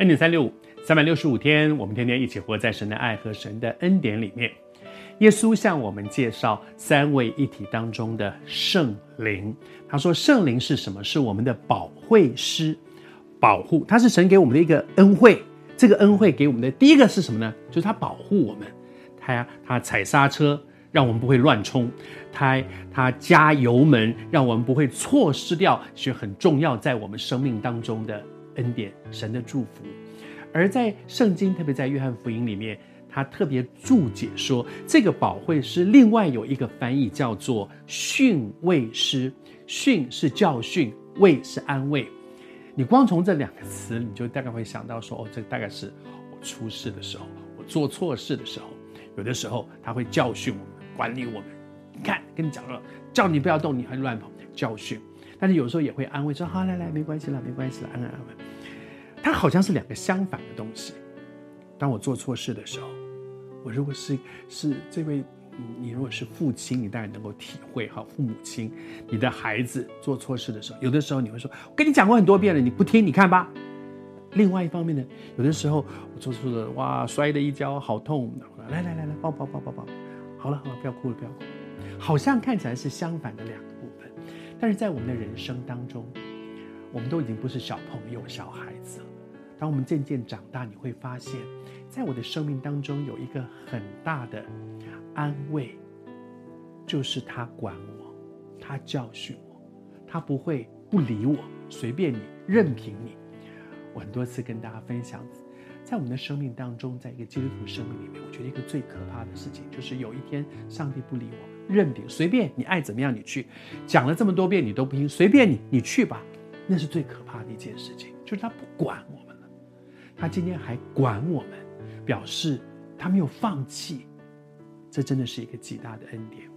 恩典三六五，三百六十五天，我们天天一起活在神的爱和神的恩典里面。耶稣向我们介绍三位一体当中的圣灵。他说：“圣灵是什么？是我们的保惠师，保护。他是神给我们的一个恩惠。这个恩惠给我们的第一个是什么呢？就是他保护我们。他他踩刹车。”让我们不会乱冲，他他加油门，让我们不会错失掉是很重要在我们生命当中的恩典，神的祝福。而在圣经，特别在约翰福音里面，他特别注解说，这个保会师另外有一个翻译叫做训慰师，训是教训，慰是安慰。你光从这两个词，你就大概会想到说，哦，这大概是我出事的时候，我做错事的时候，有的时候他会教训我们。管理我们，你看，跟你讲了，叫你不要动，你还乱跑，教训。但是有时候也会安慰说：“好，来来，没关系了，没关系了，安安安慰。”它好像是两个相反的东西。当我做错事的时候，我如果是是这位，你如果是父亲，你当然能够体会哈。父母亲，你的孩子做错事的时候，有的时候你会说：“我跟你讲过很多遍了，你不听，你看吧。”另外一方面呢，有的时候我做错了，哇，摔了一跤，好痛。来来来来，抱抱抱抱抱。好了好了，不要哭了，不要哭了。好像看起来是相反的两个但是在我们的人生当中，我们都已经不是小朋友、小孩子了。当我们渐渐长大，你会发现，在我的生命当中有一个很大的安慰，就是他管我，他教训我，他不会不理我，随便你，任凭你。我很多次跟大家分享。在我们的生命当中，在一个基督徒生命里面，我觉得一个最可怕的事情，就是有一天上帝不理我，任凭随便你爱怎么样你去，讲了这么多遍你都不听，随便你你去吧，那是最可怕的一件事情，就是他不管我们了，他今天还管我们，表示他没有放弃，这真的是一个极大的恩典。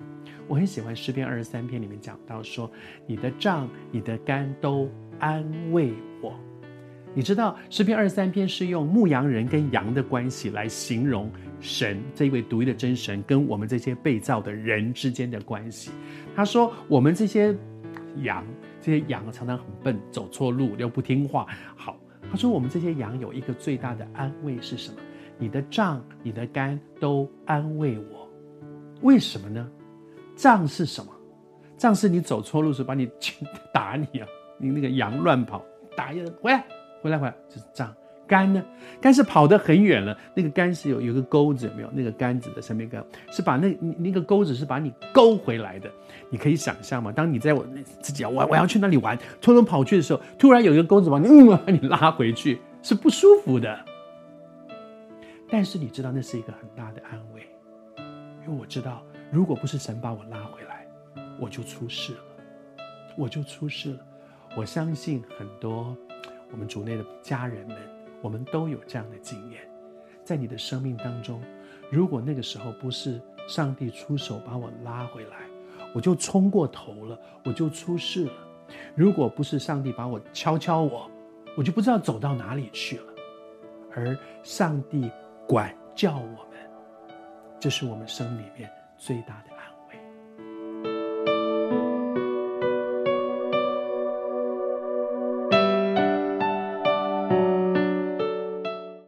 我很喜欢诗篇二十三篇里面讲到说，你的杖、你的竿都安慰我。你知道诗篇二十三篇是用牧羊人跟羊的关系来形容神这一位独一的真神跟我们这些被造的人之间的关系。他说：“我们这些羊，这些羊常常很笨，走错路又不听话。”好，他说：“我们这些羊有一个最大的安慰是什么？你的杖、你的竿都安慰我。为什么呢？杖是什么？杖是你走错路时把你 打你啊，你那个羊乱跑，打一人回来。”回来回来，就是杖。竿呢？肝是跑得很远了，那个肝是有有个钩子，有没有？那个杆子的上面杆是把那那个钩子是把你勾回来的。你可以想象吗？当你在我自己我我要去那里玩，偷偷跑去的时候，突然有一个钩子把你嗯把你拉回去，是不舒服的。但是你知道那是一个很大的安慰，因为我知道，如果不是神把我拉回来，我就出事了，我就出事了。我相信很多。我们主内的家人们，我们都有这样的经验，在你的生命当中，如果那个时候不是上帝出手把我拉回来，我就冲过头了，我就出事了；如果不是上帝把我敲敲我，我就不知道走到哪里去了。而上帝管教我们，这是我们生里面最大的。